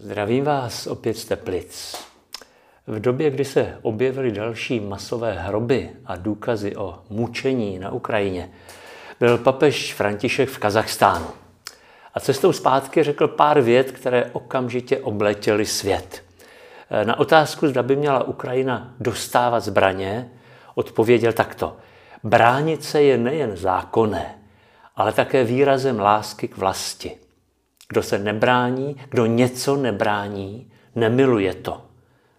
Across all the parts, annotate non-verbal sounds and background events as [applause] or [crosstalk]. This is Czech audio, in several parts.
Zdravím vás opět z Teplic. V době, kdy se objevily další masové hroby a důkazy o mučení na Ukrajině, byl papež František v Kazachstánu. A cestou zpátky řekl pár vět, které okamžitě obletěly svět. Na otázku, zda by měla Ukrajina dostávat zbraně, odpověděl takto. Bránit se je nejen zákonné, ale také výrazem lásky k vlasti. Kdo se nebrání, kdo něco nebrání, nemiluje to.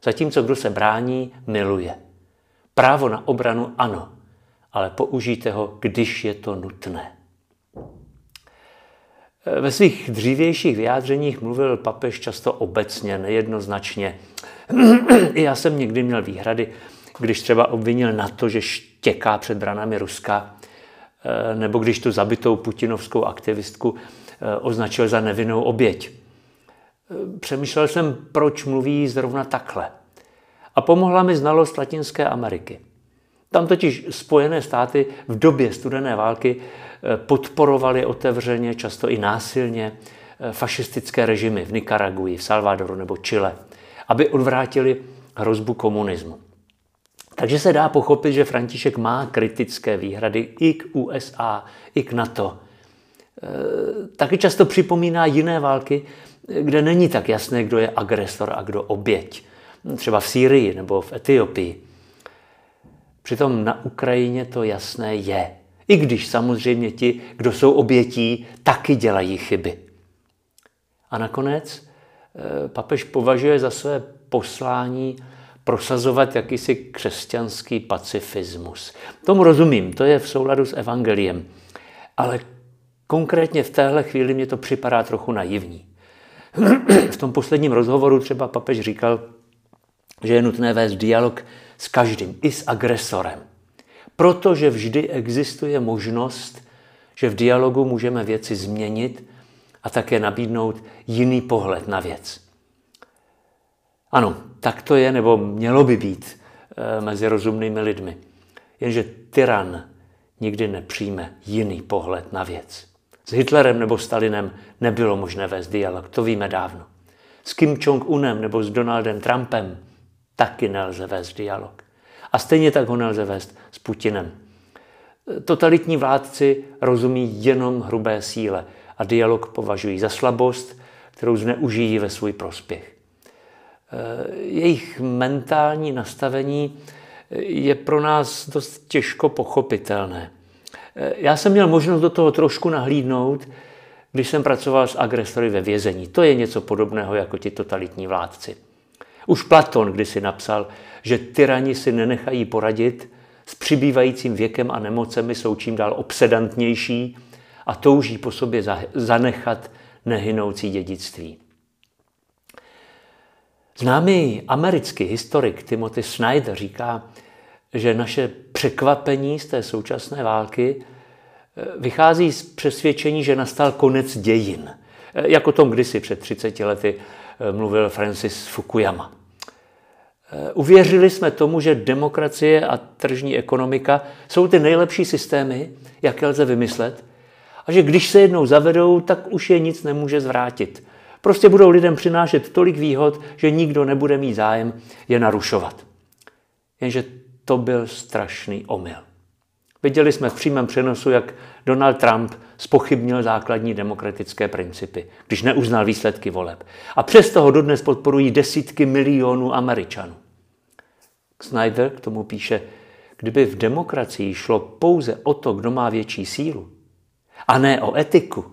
Zatímco kdo se brání, miluje. Právo na obranu ano, ale použijte ho, když je to nutné. Ve svých dřívějších vyjádřeních mluvil papež často obecně, nejednoznačně. [clears throat] I já jsem někdy měl výhrady, když třeba obvinil na to, že štěká před branami Ruska, eh, nebo když tu zabitou putinovskou aktivistku označil za nevinnou oběť. Eh, přemýšlel jsem, proč mluví zrovna takhle. A pomohla mi znalost Latinské Ameriky. Tam totiž Spojené státy v době studené války eh, podporovaly otevřeně, často i násilně, fašistické režimy v Nikaraguji, v Salvadoru nebo Chile, aby odvrátili hrozbu komunismu. Takže se dá pochopit, že František má kritické výhrady i k USA, i k NATO, Eh, taky často připomíná jiné války, kde není tak jasné, kdo je agresor a kdo oběť. Třeba v Sýrii nebo v Etiopii. Přitom na Ukrajině to jasné je. I když samozřejmě ti, kdo jsou obětí, taky dělají chyby. A nakonec eh, papež považuje za své poslání prosazovat jakýsi křesťanský pacifismus. Tomu rozumím, to je v souladu s evangeliem. Ale Konkrétně v téhle chvíli mě to připadá trochu naivní. V tom posledním rozhovoru třeba papež říkal, že je nutné vést dialog s každým, i s agresorem. Protože vždy existuje možnost, že v dialogu můžeme věci změnit a také nabídnout jiný pohled na věc. Ano, tak to je, nebo mělo by být eh, mezi rozumnými lidmi. Jenže tyran nikdy nepřijme jiný pohled na věc. S Hitlerem nebo Stalinem nebylo možné vést dialog, to víme dávno. S Kim Jong-unem nebo s Donaldem Trumpem taky nelze vést dialog. A stejně tak ho nelze vést s Putinem. Totalitní vládci rozumí jenom hrubé síle a dialog považují za slabost, kterou zneužijí ve svůj prospěch. Jejich mentální nastavení je pro nás dost těžko pochopitelné. Eh, já jsem měl možnost do toho trošku nahlídnout, když jsem pracoval s agresory ve vězení. To je něco podobného jako ti totalitní vládci. Už Platon kdysi napsal, že tyrani si nenechají poradit, s přibývajícím věkem a nemocemi jsou čím dál obsedantnější a touží po sobě zanechat nehynoucí dědictví. Známý americký historik Timothy Snyder říká, že naše překvapení z té současné války eh, vychází z přesvědčení, že nastal konec dějin. Eh, jako tom kdysi před 30 lety eh, mluvil Francis Fukuyama. Uvěřili jsme tomu, že demokracie a tržní ekonomika jsou ty nejlepší systémy, jaké lze vymyslet, a že když se jednou zavedou, tak už je nic nemůže zvrátit. Prostě budou lidem přinášet tolik výhod, že nikdo nebude mít zájem je narušovat. Jenže to byl strašný omyl. Viděli jsme v přímém přenosu, jak Donald Trump spochybnil základní demokratické principy, když neuznal výsledky voleb. A přesto ho dodnes podporují desítky milionů Američanů. Snyder k tomu píše, kdyby v demokracii šlo pouze o to, kdo má větší sílu, a ne o etiku,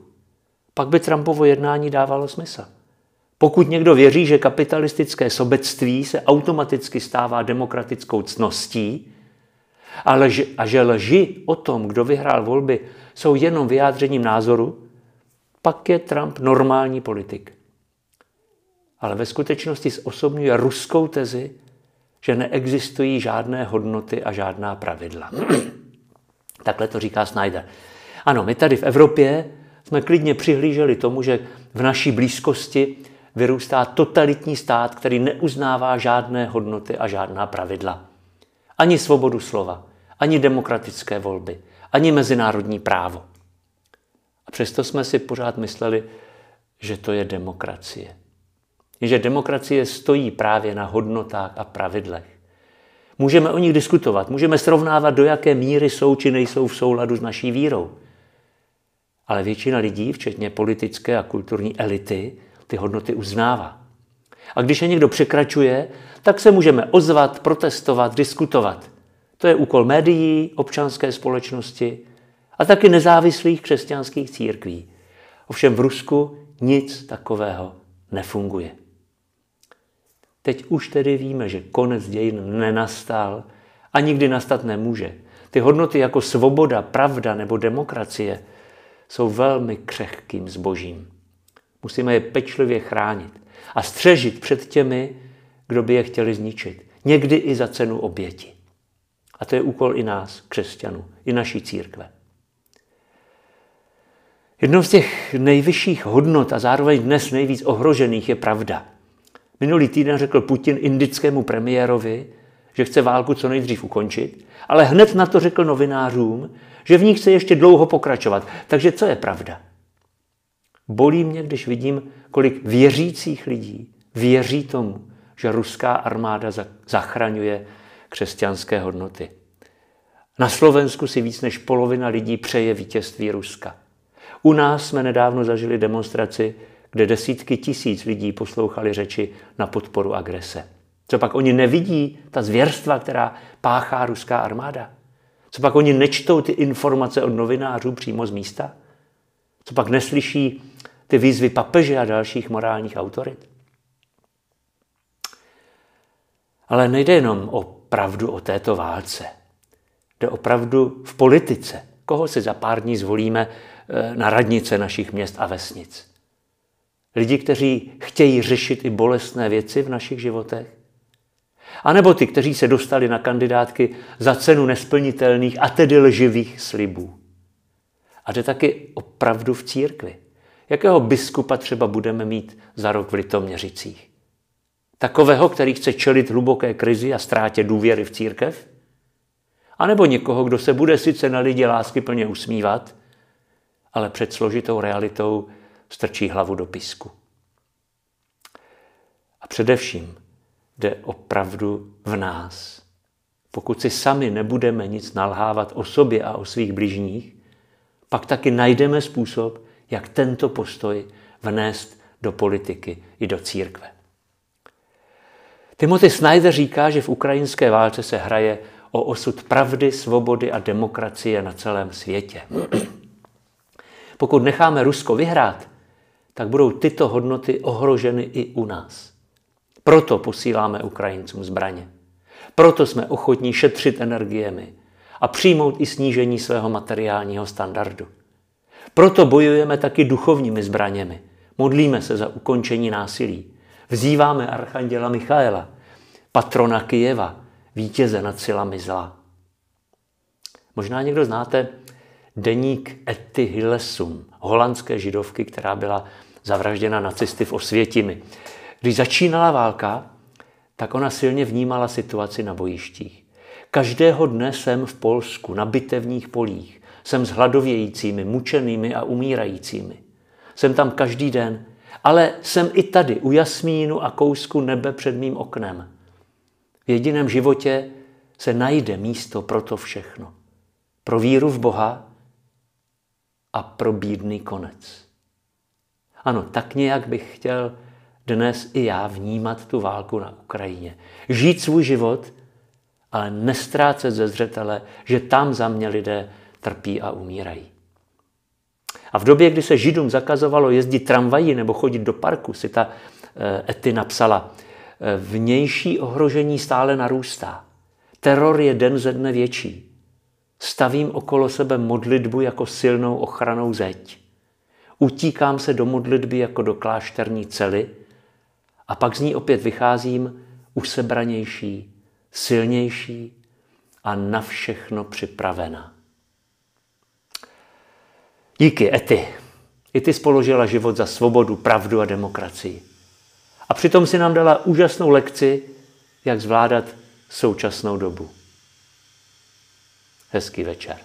pak by Trumpovo jednání dávalo smysl. Pokud někdo věří, že kapitalistické sobectví se automaticky stává demokratickou cností a, lži, a že lži o tom, kdo vyhrál volby, jsou jenom vyjádřením názoru, pak je Trump normální politik. Ale ve skutečnosti zosobňuje ruskou tezi, že neexistují žádné hodnoty a žádná pravidla. Takhle to říká Snyder. Ano, my tady v Evropě jsme klidně přihlíželi tomu, že v naší blízkosti vyrůstá totalitní stát, který neuznává žádné hodnoty a žádná pravidla. Ani svobodu slova, ani demokratické volby, ani mezinárodní právo. A přesto jsme si pořád mysleli, že to je demokracie. Jenže demokracie stojí právě na hodnotách a pravidlech. Můžeme o nich diskutovat, můžeme srovnávat, do jaké míry jsou či nejsou v souladu s naší vírou. Ale většina lidí, včetně politické a kulturní elity, ty hodnoty uznává. A když je někdo překračuje, tak se můžeme ozvat, protestovat, diskutovat. To je úkol médií, občanské společnosti a taky nezávislých křesťanských církví. Ovšem v Rusku nic takového nefunguje. Teď už tedy víme, že konec dějin nenastal a nikdy nastat nemůže. Ty hodnoty jako svoboda, pravda nebo demokracie jsou velmi křehkým zbožím. Musíme je pečlivě chránit a střežit před těmi, kdo by je chtěli zničit. Někdy i za cenu oběti. A to je úkol i nás, křesťanů, i naší církve. Jednou z těch nejvyšších hodnot a zároveň dnes nejvíc ohrožených je pravda. Minulý týden řekl Putin indickému premiérovi, že chce válku co nejdřív ukončit, ale hned na to řekl novinářům, že v ní chce ještě dlouho pokračovat. Takže co je pravda? Bolí mě, když vidím, kolik věřících lidí věří tomu, že ruská armáda zachraňuje křesťanské hodnoty. Na Slovensku si víc než polovina lidí přeje vítězství Ruska. U nás jsme nedávno zažili demonstraci, kde desítky tisíc lidí poslouchali řeči na podporu agrese. Co pak oni nevidí ta zvěrstva, která páchá ruská armáda? Co pak oni nečtou ty informace od novinářů přímo z místa? Co pak neslyší ty výzvy papeže a dalších morálních autorit? Ale nejde jenom o pravdu o této válce. Jde o pravdu v politice. Koho si za pár dní zvolíme eh, na radnice našich měst a vesnic? Lidi, kteří chtějí řešit i bolestné věci v našich životech? A nebo ty, kteří se dostali na kandidátky za cenu nesplnitelných a tedy lživých slibů? A jde taky o pravdu v církvi. Jakého biskupa třeba budeme mít za rok v Litoměřicích? Takového, který chce čelit hluboké krizi a ztrátě důvěry v církev? A nebo někoho, kdo se bude sice na lidi lásky plně usmívat, ale před složitou realitou strčí hlavu do písku. A především jde o pravdu v nás. Pokud si sami nebudeme nic nalhávat o sobě a o svých bližních, pak taky najdeme způsob, jak tento postoj vnést do politiky i do církve. Timothy Snyder říká, že v ukrajinské válce se hraje o osud pravdy, svobody a demokracie na celém světě. Pokud necháme Rusko vyhrát, tak budou tyto hodnoty ohroženy i u nás. Proto posíláme Ukrajincům zbraně. Proto jsme ochotní šetřit energiemi a přijmout i snížení svého materiálního standardu. Proto bojujeme taky duchovními zbraněmi. Modlíme se za ukončení násilí. Vzýváme archanděla Michaela, patrona Kijeva, vítěze nad silami zla. Možná někdo znáte deník Etty Hillesum, holandské židovky, která byla zavražděna nacisty v Osvětimi. Když začínala válka, tak ona silně vnímala situaci na bojištích. Každého dne jsem v Polsku, na bitevních polích. Jsem s hladovějícími, mučenými a umírajícími. Jsem tam každý den, ale jsem i tady, u jasmínu a kousku nebe před mým oknem. V jediném životě se najde místo pro to všechno. Pro víru v Boha a pro bídný konec. Ano, tak nějak bych chtěl dnes i já vnímat tu válku na Ukrajině. Žít svůj život, ale nestrácet ze zřetele, že tam za mě lidé trpí a umírají. A v době, kdy se Židům zakazovalo jezdit tramvají nebo chodit do parku, si ta eh, Ety napsala, eh, vnější ohrožení stále narůstá. Teror je den ze dne větší. Stavím okolo sebe modlitbu jako silnou ochranou zeď. Utíkám se do modlitby jako do klášterní cely a pak z ní opět vycházím usebranější, silnější a na všechno připravená. Díky, Ety. I ty spoložila život za svobodu, pravdu a demokracii. A přitom si nám dala úžasnou lekci, jak zvládat současnou dobu. Hezký večer.